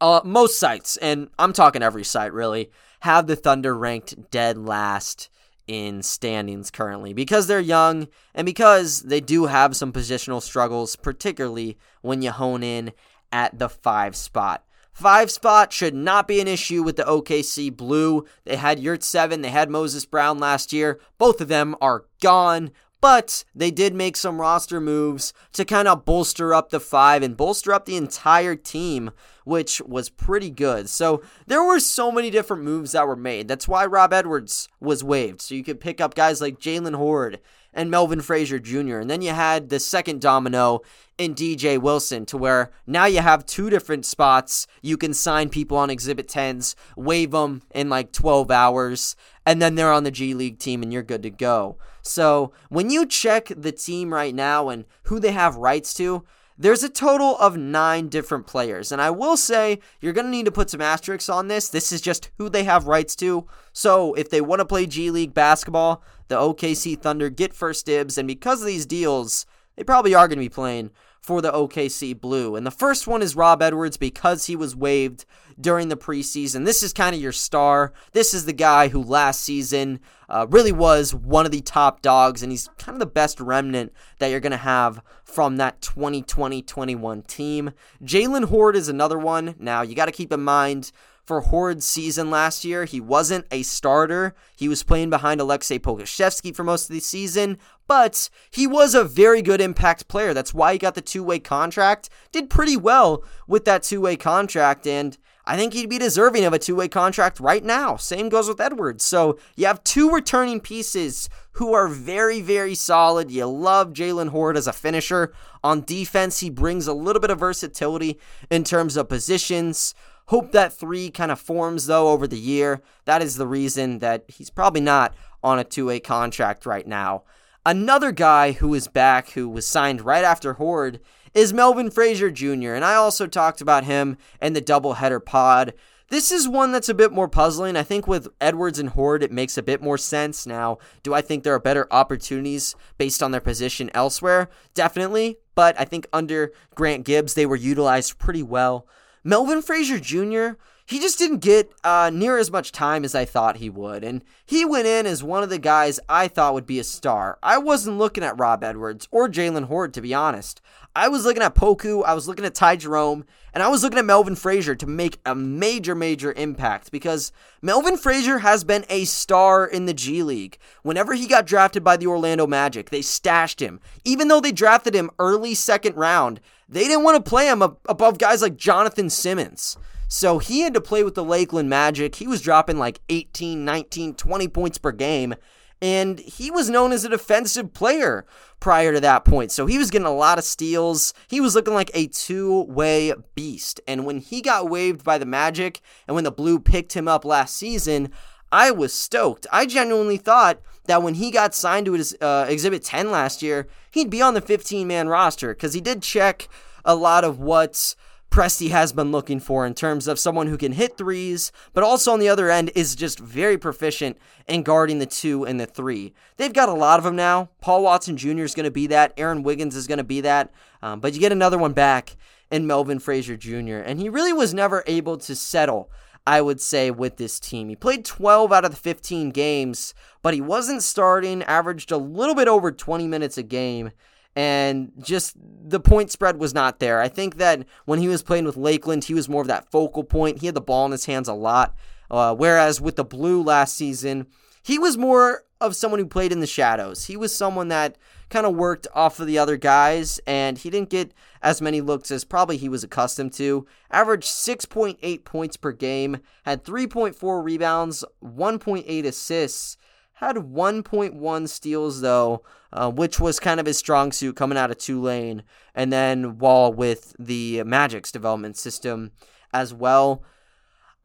uh, most sites, and I'm talking every site really, have the Thunder ranked dead last in standings currently because they're young and because they do have some positional struggles, particularly when you hone in at the five spot. Five spot should not be an issue with the OKC Blue. They had Yurtseven, they had Moses Brown last year. Both of them are gone, but they did make some roster moves to kind of bolster up the five and bolster up the entire team, which was pretty good. So there were so many different moves that were made. That's why Rob Edwards was waived. So you could pick up guys like Jalen Hoard and Melvin Frazier Jr. And then you had the second domino in DJ Wilson to where now you have two different spots. You can sign people on Exhibit 10s, waive them in like 12 hours, and then they're on the G League team and you're good to go. So when you check the team right now and who they have rights to, there's a total of nine different players. And I will say, you're going to need to put some asterisks on this. This is just who they have rights to. So if they want to play G League basketball, the OKC Thunder get first dibs. And because of these deals, they probably are going to be playing for the OKC Blue. And the first one is Rob Edwards because he was waived during the preseason. This is kind of your star. This is the guy who last season uh, really was one of the top dogs, and he's kind of the best remnant that you're going to have from that 2020 21 team. Jalen Hoard is another one. Now, you got to keep in mind for Hoard's season last year. He wasn't a starter. He was playing behind Aleksej Pokusevski for most of the season, but he was a very good impact player. That's why he got the two way contract. Did pretty well with that two way contract, and I think he'd be deserving of a two way contract right now. Same goes with Edwards. So you have two returning pieces who are very, very solid. You love Jalen Hoard as a finisher. On defense, he brings a little bit of versatility in terms of positions. Hope that three kind of forms, though, over the year. That is the reason that he's probably not on a two way contract right now. Another guy who is back, who was signed right after Hoard, is Melvin Frazier Jr., and I also talked about him in the doubleheader pod. This is one that's a bit more puzzling. I think with Edwards and Hoard, it makes a bit more sense. Now, do I think there are better opportunities based on their position elsewhere? Definitely, but I think under Grant Gibbs, they were utilized pretty well. Melvin Frazier Jr., he just didn't get uh, near as much time as I thought he would. And he went in as one of the guys I thought would be a star. I wasn't looking at Rob Edwards or Jalen Hoard, to be honest. I was looking at Poku, I was looking at Ty Jerome, and I was looking at Melvin Frazier to make a major, major impact because Melvin Frazier has been a star in the G League. Whenever he got drafted by the Orlando Magic, they stashed him. Even though they drafted him early second round, they didn't want to play him above guys like Jonathan Simmons. So he had to play with the Lakeland Magic. He was dropping like 18, 19, 20 points per game. and he was known as a defensive player prior to that point. So he was getting a lot of steals. He was looking like a two way beast. And when he got waived by the Magic and when the Blue picked him up last season, I was stoked. I genuinely thought that when he got signed to his uh, Exhibit 10 last year, he'd be on the 15 man roster because he did check a lot of what Presti has been looking for in terms of someone who can hit threes, but also on the other end is just very proficient in guarding the two and the three. They've got a lot of them now. Paul Watson Jr. is going to be that. Aaron Wiggins is going to be that. Um, but you get another one back in Melvin Frazier Jr., and he really was never able to settle. I would say, with this team. He played 12 out of the 15 games, but he wasn't starting, averaged a little bit over 20 minutes a game and just the point spread was not there. I think that when he was playing with Lakeland, he was more of that focal point. He had the ball in his hands a lot. Uh, whereas with the Blue last season, he was more of someone who played in the shadows. He was someone that kind of worked off of the other guys, and he didn't get as many looks as probably he was accustomed to. Averaged 6.8 points per game, had 3.4 rebounds, 1.8 assists, had 1.1 steals though, uh, which was kind of his strong suit coming out of Tulane, and then Wall with the Magic's development system as well.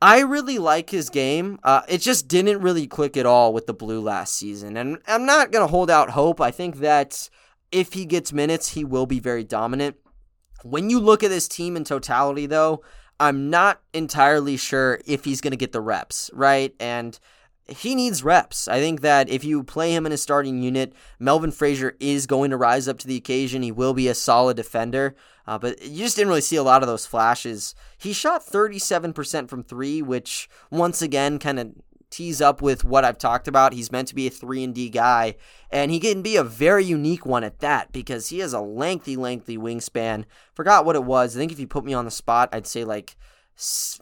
I really like his game. Uh, it just didn't really click at all with the Blue last season, and I'm not gonna hold out hope. I think that if he gets minutes, he will be very dominant. When you look at this team in totality, though, I'm not entirely sure if he's gonna get the reps, right? And he needs reps. I think that if you play him in a starting unit, Melvin Frazier is going to rise up to the occasion. He will be a solid defender, uh, but you just didn't really see a lot of those flashes. He shot 37% from three, which once again kind of tees up with what I've talked about. He's meant to be a 3 and D guy, and he can be a very unique one at that because he has a lengthy, lengthy wingspan. Forgot what it was. I think if you put me on the spot, I'd say like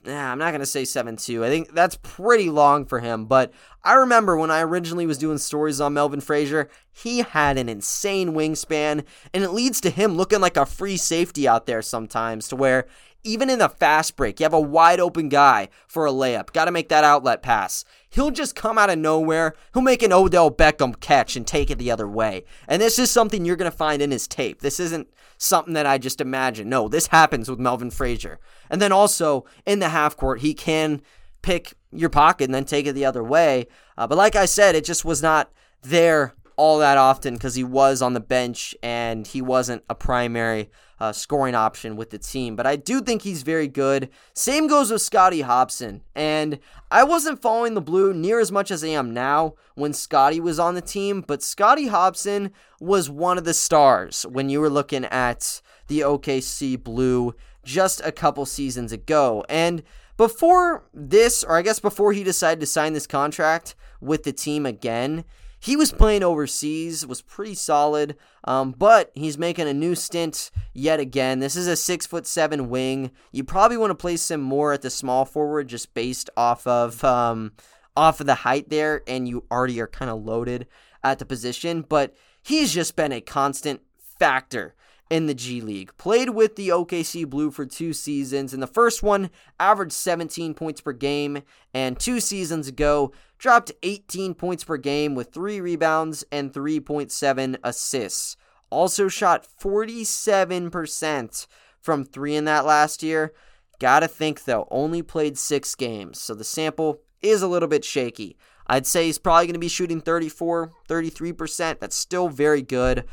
nah, I'm not going to say 7 2. I think that's pretty long for him. But I remember when I originally was doing stories on Melvin Frazier, he had an insane wingspan, and it leads to him looking like a free safety out there sometimes, to where even in the fast break, you have a wide open guy for a layup. Got to make that outlet pass. He'll just come out of nowhere. He'll make an Odell Beckham catch and take it the other way. And this is something you're going to find in his tape. This isn't something that I just imagine. No, this happens with Melvin Frazier. And then also in the half court, he can pick your pocket and then take it the other way. Uh, but like I said, it just was not there all that often because he was on the bench and he wasn't a primary uh, scoring option with the team. But I do think he's very good. Same goes with Scotty Hopson. And I wasn't following the Blue near as much as I am now when Scotty was on the team, but Scotty Hopson was one of the stars when you were looking at the OKC Blue just a couple seasons ago. And before this, or I guess before he decided to sign this contract with the team again, he was playing overseas, was pretty solid, um, but he's making a new stint yet again. This is a six foot seven wing. You probably want to place him more at the small forward, just based off of um, off of the height there, and you already are kind of loaded at the position. But he's just been a constant factor in the G League. Played with the OKC Blue for two seasons. In the first one, averaged 17 points per game, and two seasons ago, dropped 18 points per game with three rebounds and 3.7 assists. Also shot 47% from three in that last year. Gotta think though, only played six games, so the sample is a little bit shaky. I'd say he's probably going to be shooting 34, 33%. That's still very good.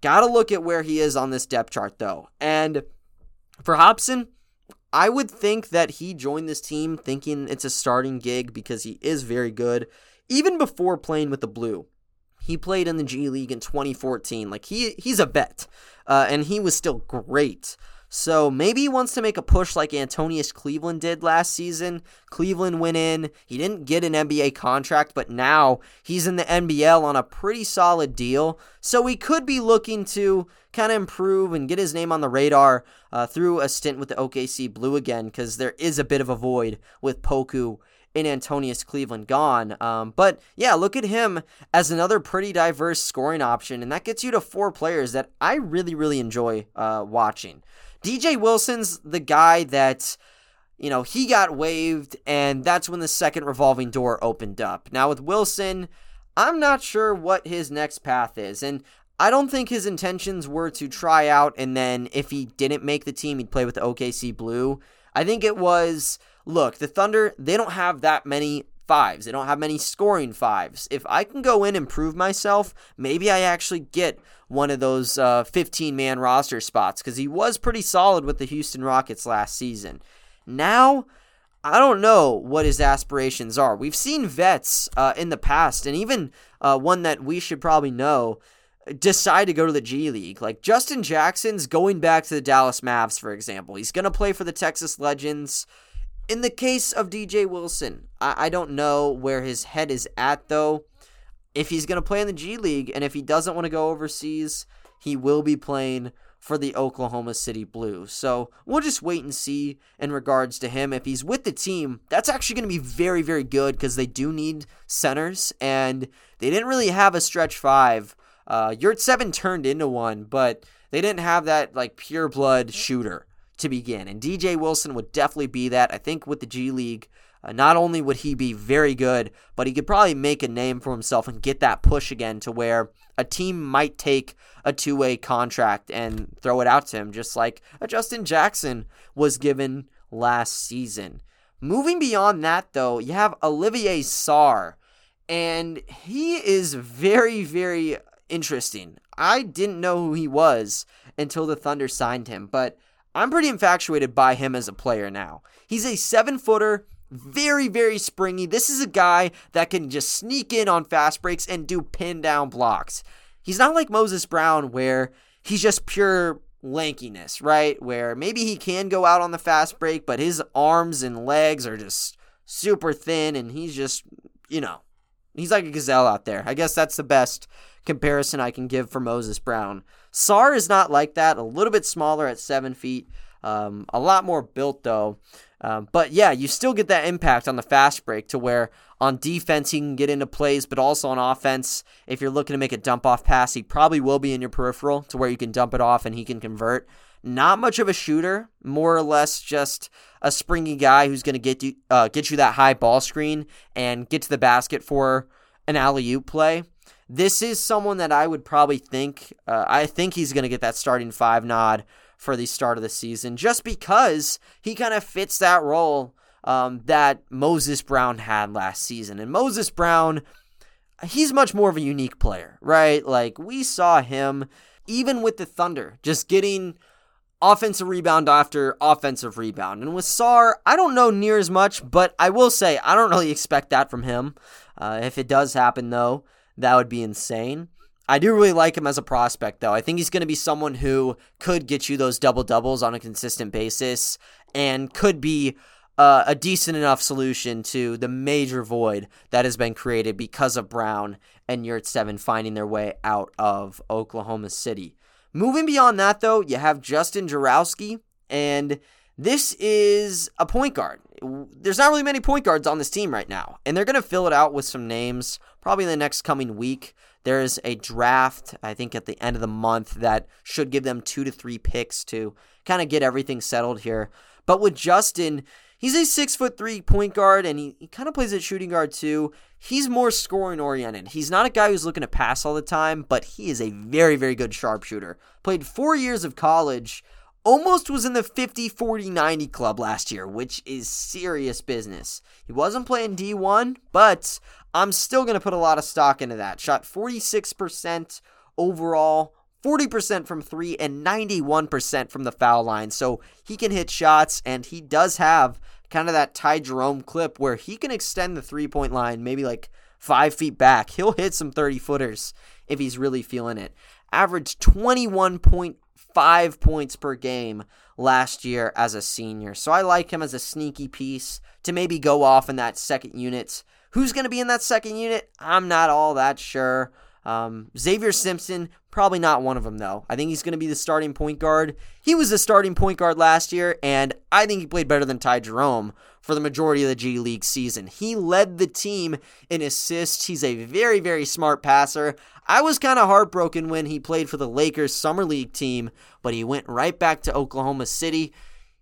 Got to look at where he is on this depth chart, though. And for Hopson, I would think that he joined this team thinking it's a starting gig because he is very good. Even before playing with the Blue, he played in the G League in 2014. Like he he's a vet, uh, and he was still great. So maybe he wants to make a push like Antonius Cleveland did last season. Cleveland went in. He didn't get an NBA contract, but now he's in the NBL on a pretty solid deal. So he could be looking to kind of improve and get his name on the radar uh, through a stint with the OKC Blue again, because there is a bit of a void with Poku in Antonius Cleveland gone. Um, but yeah, look at him as another pretty diverse scoring option, and that gets you to four players that I really, really enjoy uh, watching. DJ Wilson's the guy that, you know, he got waived, and that's when the second revolving door opened up. Now, with Wilson, I'm not sure what his next path is. And I don't think his intentions were to try out and then if he didn't make the team, he'd play with the OKC Blue. I think it was look, the Thunder, they don't have that many fives. They don't have many scoring fives. If I can go in and prove myself, maybe I actually get one of those 15 uh, man roster spots because he was pretty solid with the Houston Rockets last season. Now, I don't know what his aspirations are. We've seen vets uh, in the past, and even uh, one that we should probably know decide to go to the G League. Like Justin Jackson's going back to the Dallas Mavs, for example. He's going to play for the Texas Legends. In the case of DJ Wilson, I, I don't know where his head is at, though. If he's going to play in the G League and if he doesn't want to go overseas, he will be playing for the Oklahoma City Blues. So we'll just wait and see in regards to him. If he's with the team, that's actually going to be very, very good because they do need centers and they didn't really have a stretch five. Uh, seven turned into one, but they didn't have that like pure blood shooter to begin. And DJ Wilson would definitely be that. I think with the G League, uh, not only would he be very good, but he could probably make a name for himself and get that push again to where a team might take a two way contract and throw it out to him, just like a Justin Jackson was given last season. Moving beyond that, though, you have Olivier Sarr, and he is very, very interesting. I didn't know who he was until the Thunder signed him, but I'm pretty infatuated by him as a player now. He's a seven footer, very, very springy. This is a guy that can just sneak in on fast breaks and do pin down blocks. He's not like Moses Brown, where he's just pure lankiness, right? Where maybe he can go out on the fast break, but his arms and legs are just super thin and he's just, you know, he's like a gazelle out there. I guess that's the best comparison I can give for Moses Brown. Sarr is not like that, a little bit smaller at seven feet, um, a lot more built though. Um, but yeah, you still get that impact on the fast break to where on defense he can get into plays, but also on offense, if you're looking to make a dump off pass, he probably will be in your peripheral to where you can dump it off and he can convert. Not much of a shooter, more or less just a springy guy who's going to get you uh, get you that high ball screen and get to the basket for an alley oop play. This is someone that I would probably think. Uh, I think he's going to get that starting five nod for the start of the season, just because he kind of fits that role um, that Moses Brown had last season. And Moses Brown, he's much more of a unique player, right? Like we saw him even with the Thunder, just getting offensive rebound after offensive rebound. And with Sarr, I don't know near as much, but I will say I don't really expect that from him. Uh, if it does happen, though, that would be insane. I do really like him as a prospect, though. I think he's going to be someone who could get you those double doubles on a consistent basis and could be uh, a decent enough solution to the major void that has been created because of Brown and Yurtseven finding their way out of Oklahoma City. Moving beyond that, though, you have Justin Jaworski, and this is a point guard. There's not really many point guards on this team right now, and they're going to fill it out with some names probably in the next coming week. There's a draft, I think, at the end of the month that should give them two to three picks to kind of get everything settled here. But with Justin, he's a six foot three point guard and he, he kind of plays at shooting guard too. He's more scoring oriented. He's not a guy who's looking to pass all the time, but he is a very, very good sharpshooter. Played four years of college almost was in the 50 40 90 club last year, which is serious business. He wasn't playing D1, but I'm still going to put a lot of stock into that. Shot 46% overall, 40% from three, and 91% from the foul line. So he can hit shots, and he does have kind of that Ty Jerome clip where he can extend the three point line maybe like five feet back. He'll hit some 30 footers if he's really feeling it. Average 21.2 five points per game last year as a senior. So I like him as a sneaky piece to maybe go off in that second unit. Who's going to be in that second unit? I'm not all that sure. Um, Xavier Simpson, probably not one of them, though. I think he's going to be the starting point guard. He was the starting point guard last year, and I think he played better than Ty Jerome for the majority of the G League season. He led the team in assists. He's a very, very smart passer. I was kind of heartbroken when he played for the Lakers Summer League team, but he went right back to Oklahoma City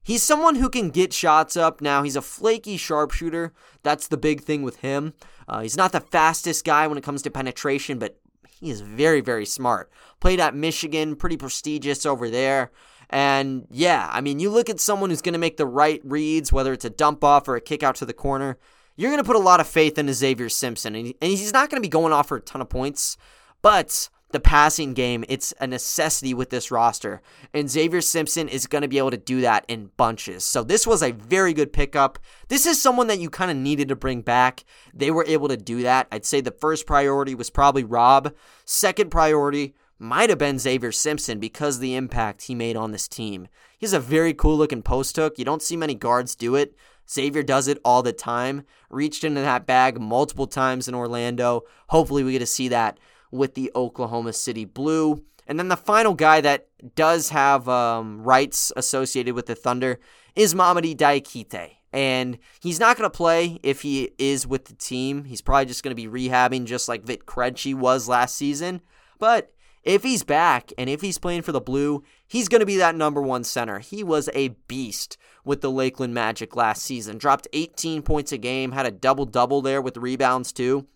He's someone who can get shots up. Now, he's a flaky sharpshooter. That's the big thing with him. Uh, he's not the fastest guy when it comes to penetration, but he is very, very smart. Played at Michigan, pretty prestigious over there. And yeah, I mean, you look at someone who's going to make the right reads, whether it's a dump off or a kick out to the corner, you're going to put a lot of faith in Xavier Simpson. And he's not going to be going off for a ton of points, but the passing game, it's a necessity with this roster. And Xavier Simpson is going to be able to do that in bunches. So this was a very good pickup. This is someone that you kind of needed to bring back. They were able to do that. I'd say the first priority was probably Rob. Second priority might have been Xavier Simpson because the impact he made on this team. He's a very cool looking post hook. You don't see many guards do it. Xavier does it all the time. Reached into that bag multiple times in Orlando. Hopefully, we get to see that with the Oklahoma City Blue. And then the final guy that does have um, rights associated with the Thunder is Mamadi Diakite. And he's not going to play if he is with the team. He's probably just going to be rehabbing just like Vit Krejci was last season. But if he's back and if he's playing for the Blue, he's going to be that number one center. He was a beast with the Lakeland Magic last season. Dropped 18 points a game, had a double double there with rebounds too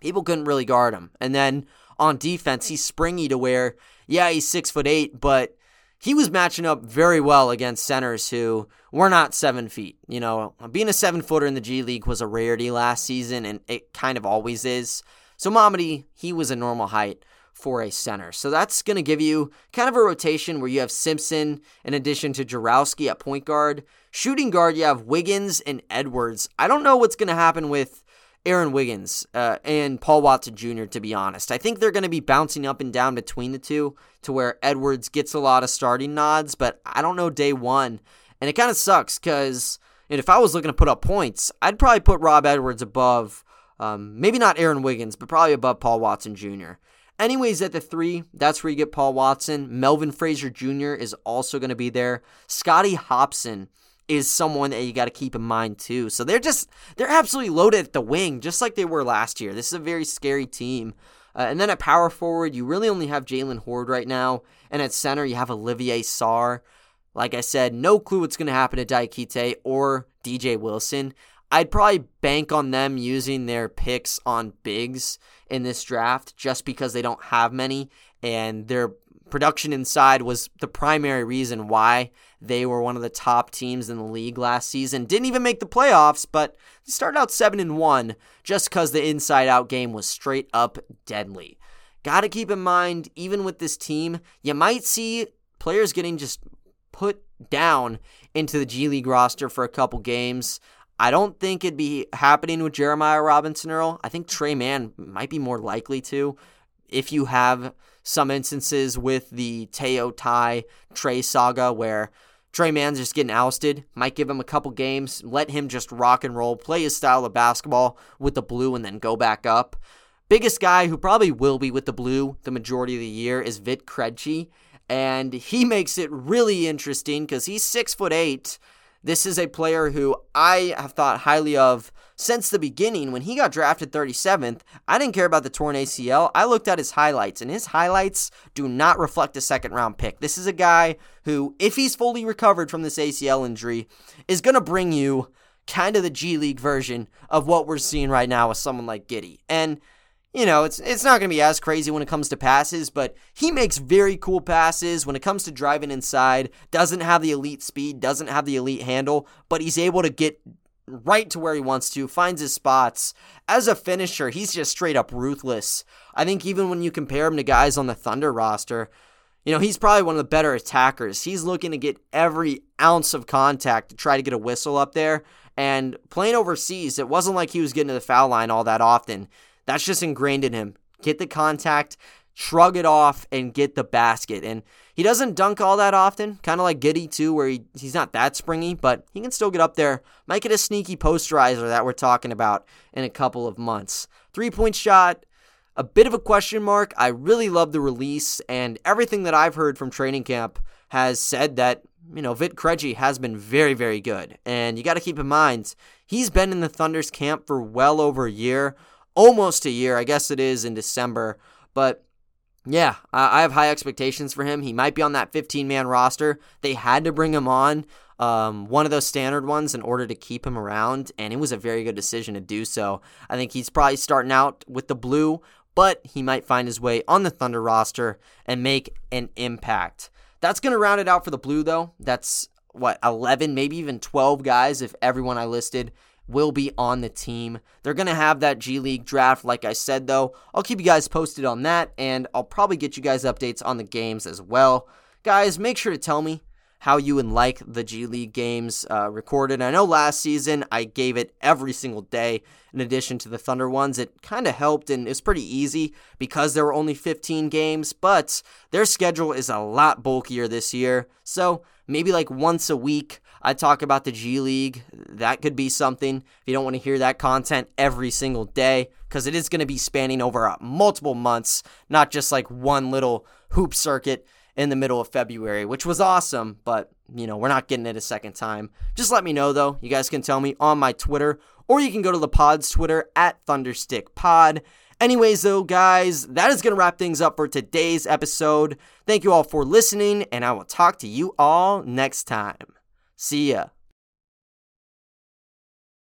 people couldn't really guard him. And then on defense, he's springy to where, yeah, he's six foot eight, but he was matching up very well against centers who were not seven feet. You know, being a seven footer in the G League was a rarity last season, and it kind of always is. So Mamadi, he was a normal height for a center. So that's going to give you kind of a rotation where you have Simpson in addition to Jaworski at point guard. Shooting guard, you have Wiggins and Edwards. I don't know what's going to happen with Aaron Wiggins uh, and Paul Watson Jr., to be honest. I think they're going to be bouncing up and down between the two to where Edwards gets a lot of starting nods, but I don't know day one. And it kind of sucks because if I was looking to put up points, I'd probably put Rob Edwards above, um, maybe not Aaron Wiggins, but probably above Paul Watson Jr. Anyways, at the three, that's where you get Paul Watson. Melvin Frazier Jr. is also going to be there. Scotty Hopson is someone that you got to keep in mind too. So they're just they're absolutely loaded at the wing, just like they were last year. This is a very scary team. Uh, and then at power forward, you really only have Jalen Hoard right now, and at center you have Olivier Sarr. Like I said, no clue what's going to happen to Diakite or DJ Wilson. I'd probably bank on them using their picks on bigs in this draft just because they don't have many and their production inside was the primary reason why they were one of the top teams in the league last season. Didn't even make the playoffs, but they started out 7 and 1 just because the inside out game was straight up deadly. Got to keep in mind, even with this team, you might see players getting just put down into the G League roster for a couple games. I don't think it'd be happening with Jeremiah Robinson Earl. I think Tre Mann might be more likely to if you have some instances with the Teo Ty Tre saga where Tre Mann's just getting ousted, might give him a couple games, let him just rock and roll, play his style of basketball with the blue, and then go back up. Biggest guy who probably will be with the blue the majority of the year is Vit Krejci, and he makes it really interesting because he's six foot eight. This is a player who I have thought highly of since the beginning. When he got drafted 37th, I didn't care about the torn ACL. I looked at his highlights, and his highlights do not reflect a second round pick. This is a guy who, if he's fully recovered from this ACL injury, is going to bring you kind of the G League version of what we're seeing right now with someone like Giddey. And you know, it's it's not going to be as crazy when it comes to passes, but he makes very cool passes when it comes to driving inside. Doesn't have the elite speed, doesn't have the elite handle, but he's able to get right to where he wants to, finds his spots. As a finisher, he's just straight up ruthless. I think even when you compare him to guys on the Thunder roster, you know, he's probably one of the better attackers. He's looking to get every ounce of contact to try to get a whistle up there. And playing overseas, it wasn't like he was getting to the foul line all that often. That's just ingrained in him. Get the contact, shrug it off, and get the basket. And he doesn't dunk all that often, kind of like Giddey too, where he, he's not that springy, but he can still get up there. Might get a sneaky posterizer that we're talking about in a couple of months. Three point shot, a bit of a question mark. I really love the release, and everything that I've heard from training camp has said that, you know, Vit Krejci has been very, very good. And you got to keep in mind, he's been in the Thunder's camp for well over a year, almost a year. I guess it is in December. But yeah, I have high expectations for him. He might be on that 15 man roster. They had to bring him on um, one of those standard ones in order to keep him around, and it was a very good decision to do so. I think he's probably starting out with the blue, but he might find his way on the Thunder roster and make an impact. That's going to round it out for the blue, though. That's what, 11, maybe even 12 guys if everyone I listed will be on the team. They're going to have that G League draft, like I said, though. I'll keep you guys posted on that, and I'll probably get you guys updates on the games as well. Guys, make sure to tell me how you would like the G League games uh, recorded. I know last season I gave it every single day in addition to the Thunder ones. It kind of helped and it was pretty easy because there were only 15 games, but their schedule is a lot bulkier this year. So maybe like once a week, I talk about the G League. That could be something if you don't want to hear that content every single day because it is going to be spanning over uh, multiple months, not just like one little hoop circuit in the middle of February, which was awesome, but you know, we're not getting it a second time. Just let me know though. You guys can tell me on my Twitter, or you can go to the pod's Twitter at ThunderstickPod. Anyways, though, guys, that is going to wrap things up for today's episode. Thank you all for listening, and I will talk to you all next time. See ya.